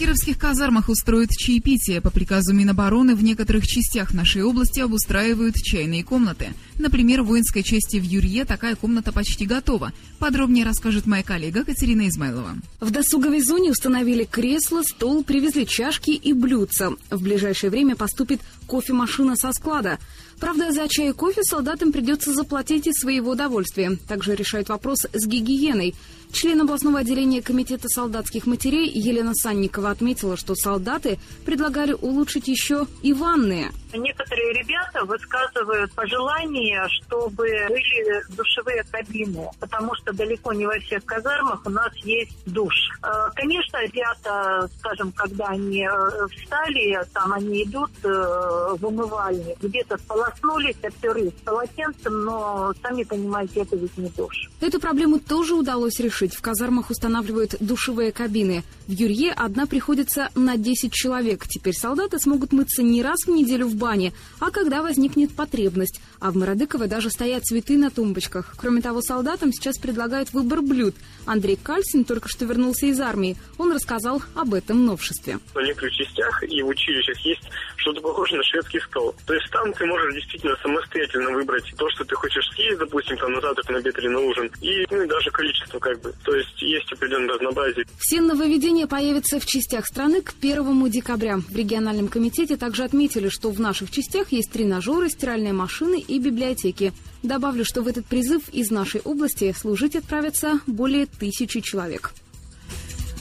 кировских казармах устроят чаепитие. По приказу Минобороны в некоторых частях нашей области обустраивают чайные комнаты. Например, в воинской части в Юрье такая комната почти готова. Подробнее расскажет моя коллега Катерина Измайлова. В досуговой зоне установили кресло, стол, привезли чашки и блюдца. В ближайшее время поступит кофемашина со склада. Правда, за чай и кофе солдатам придется заплатить из своего удовольствия. Также решает вопрос с гигиеной. Член областного отделения Комитета солдатских матерей Елена Санникова отметила, что солдаты предлагали улучшить еще и ванные. Некоторые ребята высказывают пожелание, чтобы были душевые кабины, потому что далеко не во всех казармах у нас есть душ. Э, конечно, ребята, скажем, когда они э, встали, там они идут э, в умывальник, где-то сполоснулись, обтерлись полотенцем, но, сами понимаете, это ведь не душ. Эту проблему тоже удалось решить. В казармах устанавливают душевые кабины. В Юрье одна приходится на 10 человек. Теперь солдаты смогут мыться не раз в неделю в бане, а когда возникнет потребность. А в Мародыково даже стоят цветы на тумбочках. Кроме того, солдатам сейчас предлагают выбор блюд. Андрей Кальсин только что вернулся из армии. Он рассказал об этом новшестве. В некоторых частях и в училищах есть что-то похожее на шведский стол. То есть там ты можешь действительно самостоятельно выбрать то, что ты хочешь съесть, допустим, там на завтрак, на обед или на ужин, и, ну, и даже количество как бы. То есть есть определенное разнообразие. Все нововведения появятся в частях страны к 1 декабря. В региональном комитете также отметили, что в наших частях есть тренажеры, стиральные машины и библиотеки. Добавлю, что в этот призыв из нашей области служить отправятся более тысячи человек.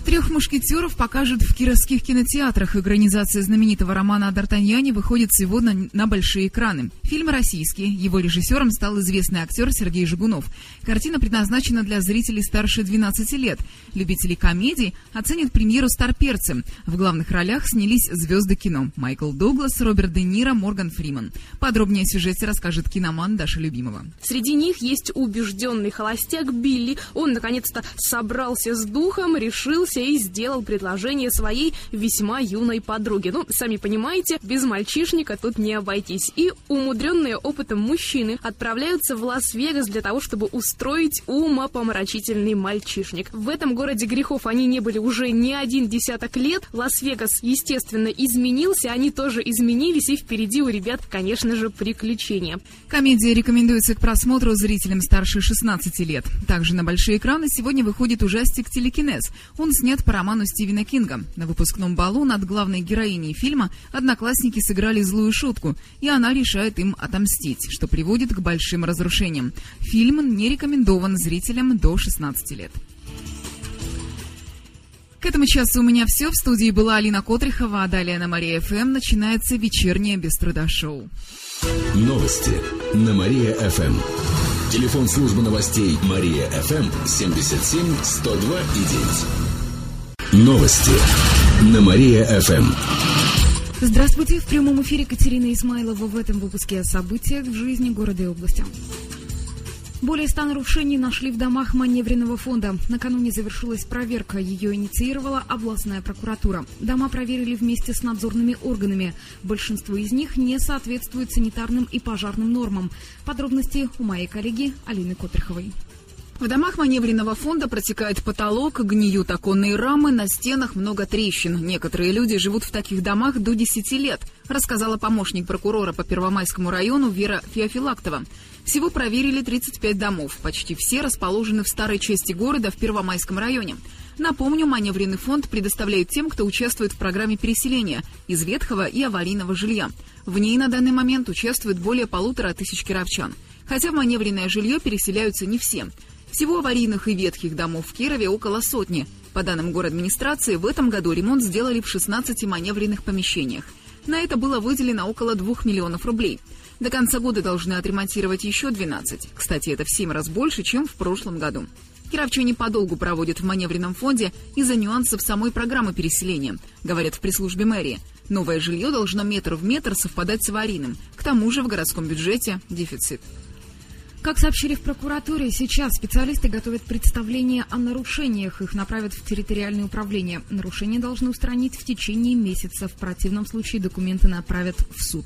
Трех мушкетеров покажут в кировских кинотеатрах. Экранизация знаменитого романа о Д'Артаньяне выходит сегодня на большие экраны. Фильм российский. Его режиссером стал известный актер Сергей Жигунов. Картина предназначена для зрителей старше 12 лет. Любители комедий оценят премьеру старперцы. В главных ролях снялись звезды кино. Майкл Дуглас, Роберт Де Ниро, Морган Фриман. Подробнее о сюжете расскажет киноман Даша Любимова. Среди них есть убежденный холостяк Билли. Он, наконец-то, собрался с духом, решился и сделал предложение своей весьма юной подруге. Ну, сами понимаете, без мальчишника тут не обойтись. И умудренные опытом мужчины отправляются в Лас-Вегас для того, чтобы устроить умопомрачительный мальчишник. В этом городе грехов они не были уже не один десяток лет. Лас-Вегас, естественно, изменился, они тоже изменились, и впереди у ребят, конечно же, приключения. Комедия рекомендуется к просмотру зрителям старше 16 лет. Также на большие экраны сегодня выходит ужастик «Телекинез». Он снят снят по роману Стивена Кинга. На выпускном балу над главной героиней фильма одноклассники сыграли злую шутку, и она решает им отомстить, что приводит к большим разрушениям. Фильм не рекомендован зрителям до 16 лет. К этому часу у меня все. В студии была Алина Котрихова, а далее на Мария ФМ начинается вечернее без труда шоу. Новости на Мария ФМ. Телефон службы новостей Мария ФМ 77 102 и 9. Новости на Мария-ФМ. Здравствуйте. В прямом эфире Катерина Исмайлова в этом выпуске о событиях в жизни города и области. Более ста нарушений нашли в домах маневренного фонда. Накануне завершилась проверка. Ее инициировала областная прокуратура. Дома проверили вместе с надзорными органами. Большинство из них не соответствуют санитарным и пожарным нормам. Подробности у моей коллеги Алины Котриховой. В домах маневренного фонда протекает потолок, гниют оконные рамы, на стенах много трещин. Некоторые люди живут в таких домах до 10 лет, рассказала помощник прокурора по Первомайскому району Вера Феофилактова. Всего проверили 35 домов. Почти все расположены в старой части города в Первомайском районе. Напомню, маневренный фонд предоставляет тем, кто участвует в программе переселения из ветхого и аварийного жилья. В ней на данный момент участвует более полутора тысяч кировчан. Хотя в маневренное жилье переселяются не все – всего аварийных и ветхих домов в Кирове около сотни. По данным администрации, в этом году ремонт сделали в 16 маневренных помещениях. На это было выделено около 2 миллионов рублей. До конца года должны отремонтировать еще 12. Кстати, это в 7 раз больше, чем в прошлом году. Кировчане подолгу проводят в маневренном фонде из-за нюансов самой программы переселения, говорят в пресс-службе мэрии. Новое жилье должно метр в метр совпадать с аварийным. К тому же в городском бюджете дефицит. Как сообщили в прокуратуре, сейчас специалисты готовят представление о нарушениях. Их направят в территориальное управление. Нарушения должны устранить в течение месяца. В противном случае документы направят в суд.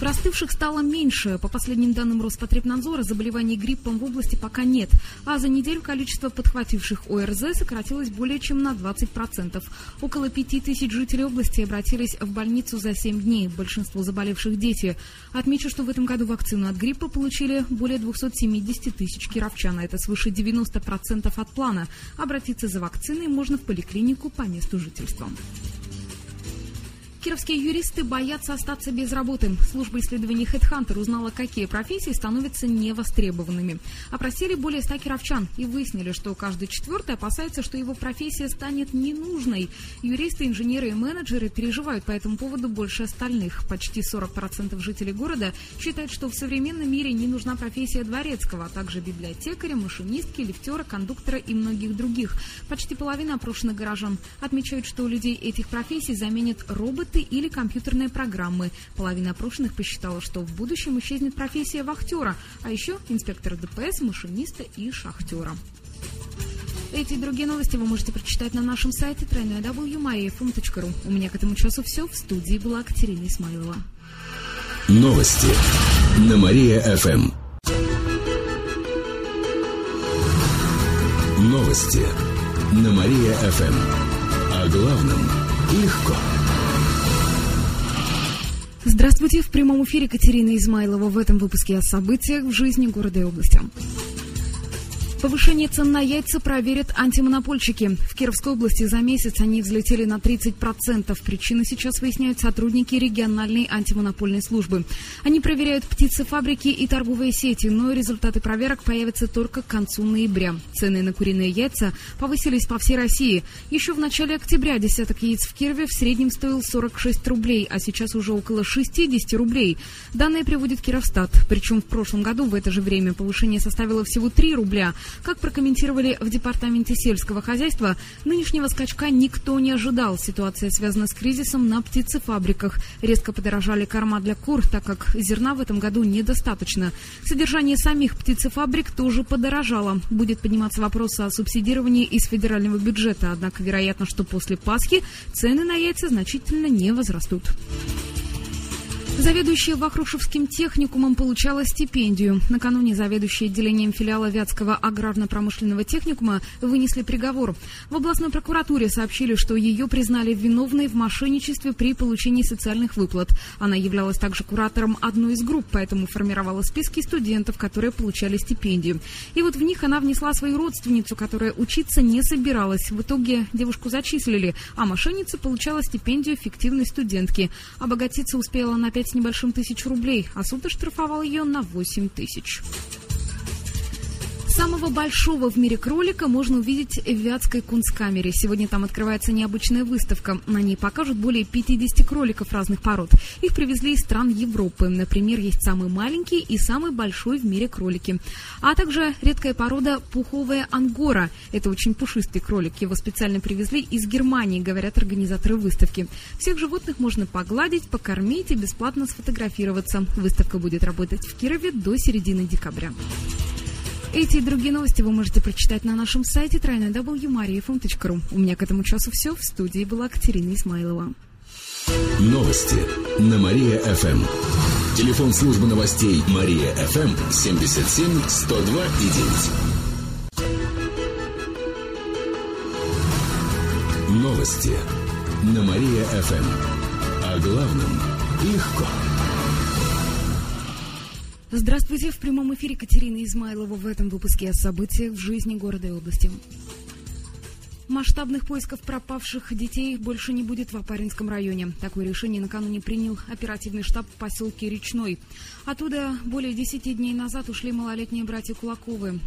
Простывших стало меньше. По последним данным Роспотребнадзора, заболеваний гриппом в области пока нет. А за неделю количество подхвативших ОРЗ сократилось более чем на 20%. Около 5 тысяч жителей области обратились в больницу за 7 дней. Большинство заболевших дети. Отмечу, что в этом году вакцину от гриппа получили более 270 тысяч кировчан. Это свыше 90% от плана. Обратиться за вакциной можно в поликлинику по месту жительства. Кировские юристы боятся остаться без работы. Служба исследований HeadHunter узнала, какие профессии становятся невостребованными. Опросили более 100 кировчан и выяснили, что каждый четвертый опасается, что его профессия станет ненужной. Юристы, инженеры и менеджеры переживают по этому поводу больше остальных. Почти 40% жителей города считают, что в современном мире не нужна профессия дворецкого, а также библиотекаря, машинистки, лифтера, кондуктора и многих других. Почти половина опрошенных горожан отмечают, что у людей этих профессий заменят роботы роботы или компьютерные программы. Половина опрошенных посчитала, что в будущем исчезнет профессия вахтера, а еще инспектора ДПС, машиниста и шахтера. Эти и другие новости вы можете прочитать на нашем сайте www.mariafm.ru. У меня к этому часу все. В студии была Катерина Исмайлова. Новости на Мария-ФМ. Новости на Мария-ФМ. О главном легко. Здравствуйте, в прямом эфире Катерина Измайлова в этом выпуске о событиях в жизни города и области. Повышение цен на яйца проверят антимонопольщики. В Кировской области за месяц они взлетели на 30%. Причины сейчас выясняют сотрудники региональной антимонопольной службы. Они проверяют птицефабрики и торговые сети, но результаты проверок появятся только к концу ноября. Цены на куриные яйца повысились по всей России. Еще в начале октября десяток яиц в Кирове в среднем стоил 46 рублей, а сейчас уже около 60 рублей. Данные приводит Кировстат. Причем в прошлом году в это же время повышение составило всего 3 рубля – как прокомментировали в Департаменте сельского хозяйства, нынешнего скачка никто не ожидал. Ситуация связана с кризисом на птицефабриках. Резко подорожали корма для кур, так как зерна в этом году недостаточно. Содержание самих птицефабрик тоже подорожало. Будет подниматься вопрос о субсидировании из федерального бюджета, однако вероятно, что после Пасхи цены на яйца значительно не возрастут. Заведующая Вахрушевским техникумом получала стипендию. Накануне заведующие отделением филиала Вятского аграрно-промышленного техникума вынесли приговор. В областной прокуратуре сообщили, что ее признали виновной в мошенничестве при получении социальных выплат. Она являлась также куратором одной из групп, поэтому формировала списки студентов, которые получали стипендию. И вот в них она внесла свою родственницу, которая учиться не собиралась. В итоге девушку зачислили, а мошенница получала стипендию фиктивной студентки. Обогатиться успела на 5 с небольшим тысяч рублей, а суд оштрафовал ее на 8 тысяч. Самого большого в мире кролика можно увидеть в Вятской кунсткамере. Сегодня там открывается необычная выставка. На ней покажут более 50 кроликов разных пород. Их привезли из стран Европы. Например, есть самый маленький и самый большой в мире кролики. А также редкая порода пуховая ангора. Это очень пушистый кролик. Его специально привезли из Германии, говорят организаторы выставки. Всех животных можно погладить, покормить и бесплатно сфотографироваться. Выставка будет работать в Кирове до середины декабря. Эти и другие новости вы можете прочитать на нашем сайте www.mariafm.ru. У меня к этому часу все. В студии была Катерина Исмайлова. Новости на Мария-ФМ. Телефон службы новостей Мария-ФМ 77 102 и 9. Новости на Мария-ФМ. О главном легко. Здравствуйте, в прямом эфире Катерина Измайлова в этом выпуске о событиях в жизни города и области. Масштабных поисков пропавших детей больше не будет в Апаринском районе. Такое решение накануне принял оперативный штаб в поселке Речной. Оттуда более 10 дней назад ушли малолетние братья Кулаковы.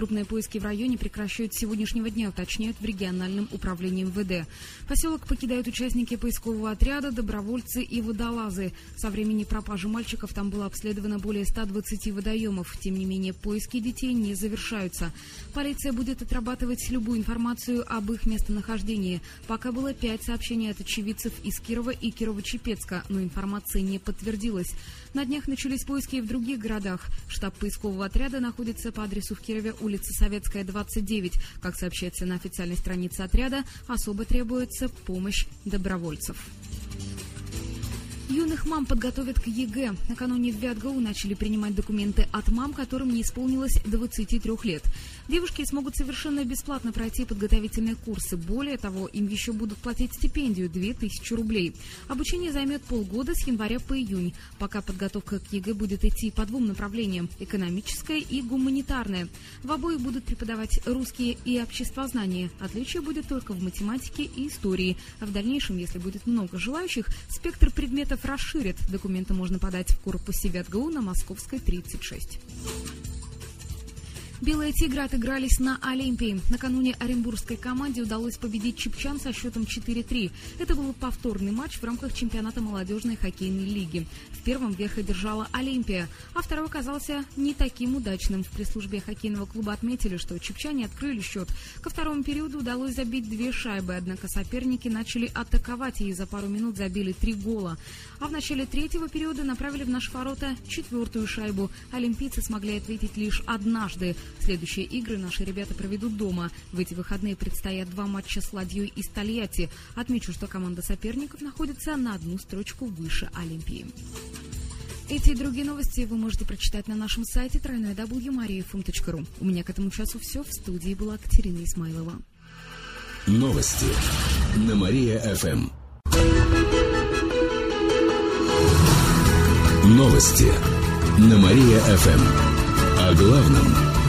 Крупные поиски в районе прекращают с сегодняшнего дня, уточняют в региональном управлении МВД. Поселок покидают участники поискового отряда, добровольцы и водолазы. Со времени пропажи мальчиков там было обследовано более 120 водоемов. Тем не менее, поиски детей не завершаются. Полиция будет отрабатывать любую информацию об их местонахождении. Пока было пять сообщений от очевидцев из Кирова и Кирово-Чепецка, но информация не подтвердилась. На днях начались поиски и в других городах. Штаб поискового отряда находится по адресу в Кирове, улица Советская, 29. Как сообщается на официальной странице отряда, особо требуется помощь добровольцев. Юных мам подготовят к ЕГЭ. Накануне в ВятГУ начали принимать документы от мам, которым не исполнилось 23 лет. Девушки смогут совершенно бесплатно пройти подготовительные курсы. Более того, им еще будут платить стипендию 2000 рублей. Обучение займет полгода с января по июнь, пока подготовка к ЕГЭ будет идти по двум направлениям – экономическое и гуманитарное. В обоих будут преподавать русские и обществознание. Отличие будет только в математике и истории. А в дальнейшем, если будет много желающих, спектр предметов расширят. Документы можно подать в корпусе ВятГУ на Московской 36. Белые «Тигры» отыгрались на Олимпии. Накануне оренбургской команде удалось победить чепчан со счетом 4-3. Это был повторный матч в рамках чемпионата молодежной хоккейной лиги. В первом верх одержала Олимпия, а второй оказался не таким удачным. В пресс-службе хоккейного клуба отметили, что чепчане открыли счет. Ко второму периоду удалось забить две шайбы, однако соперники начали атаковать и за пару минут забили три гола. А в начале третьего периода направили в наши ворота четвертую шайбу. Олимпийцы смогли ответить лишь однажды. Следующие игры наши ребята проведут дома. В эти выходные предстоят два матча с Ладьей и Стольятти. Отмечу, что команда соперников находится на одну строчку выше Олимпии. Эти и другие новости вы можете прочитать на нашем сайте www.mariafm.ru. У меня к этому часу все. В студии была Катерина Исмайлова. Новости на Мария-ФМ. Новости на Мария-ФМ. О главном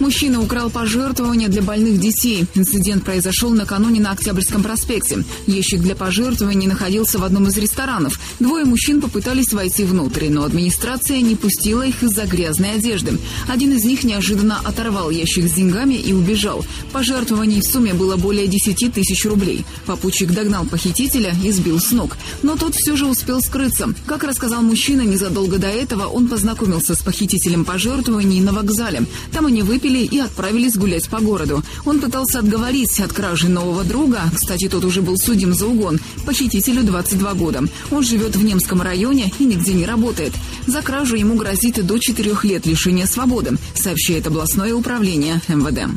Мужчина украл пожертвования для больных детей. Инцидент произошел накануне на Октябрьском проспекте. Ящик для пожертвований находился в одном из ресторанов. Двое мужчин попытались войти внутрь, но администрация не пустила их из-за грязной одежды. Один из них неожиданно оторвал ящик с деньгами и убежал. Пожертвований в сумме было более 10 тысяч рублей. Попутчик догнал похитителя и сбил с ног. Но тот все же успел скрыться. Как рассказал мужчина, незадолго до этого он познакомился с похитителем пожертвований на вокзале. Там они выпили выпили и отправились гулять по городу. Он пытался отговорить от кражи нового друга, кстати, тот уже был судим за угон, похитителю 22 года. Он живет в Немском районе и нигде не работает. За кражу ему грозит до 4 лет лишения свободы, сообщает областное управление МВД.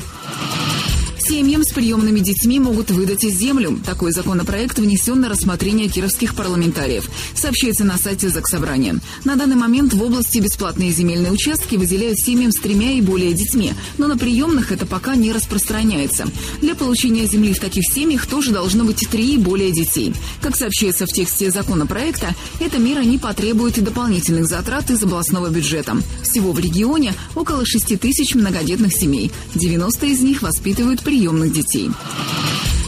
Семьям с приемными детьми могут выдать землю. Такой законопроект внесен на рассмотрение кировских парламентариев. Сообщается на сайте Заксобрания. На данный момент в области бесплатные земельные участки выделяют семьям с тремя и более детьми. Но на приемных это пока не распространяется. Для получения земли в таких семьях тоже должно быть три и более детей. Как сообщается в тексте законопроекта, эта мера не потребует дополнительных затрат из областного бюджета. Всего в регионе около 6 тысяч многодетных семей. 90 из них воспитывают приемных детей.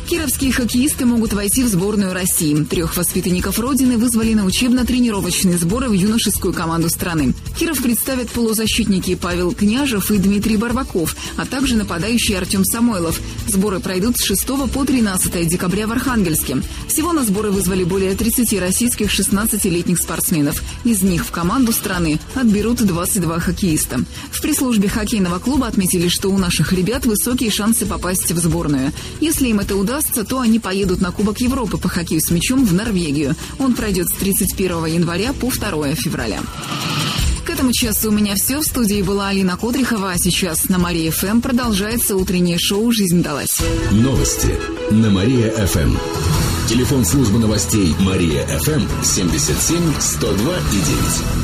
Кировские хоккеисты могут войти в сборную России. Трех воспитанников Родины вызвали на учебно-тренировочные сборы в юношескую команду страны. Киров представят полузащитники Павел Княжев и Дмитрий Барбаков, а также нападающий Артем Самойлов. Сборы пройдут с 6 по 13 декабря в Архангельске. Всего на сборы вызвали более 30 российских 16-летних спортсменов. Из них в команду страны отберут 22 хоккеиста. В пресс-службе хоккейного клуба отметили, что у наших ребят высокие шансы попасть в сборную. Если им это удастся, то они поедут на Кубок Европы по хоккею с мячом в Норвегию. Он пройдет с 31 января по 2 февраля. К этому часу у меня все. В студии была Алина Кодрихова, а сейчас на Мария ФМ продолжается утреннее шоу «Жизнь далась». Новости на Мария ФМ. Телефон службы новостей Мария ФМ 77 102 и 9.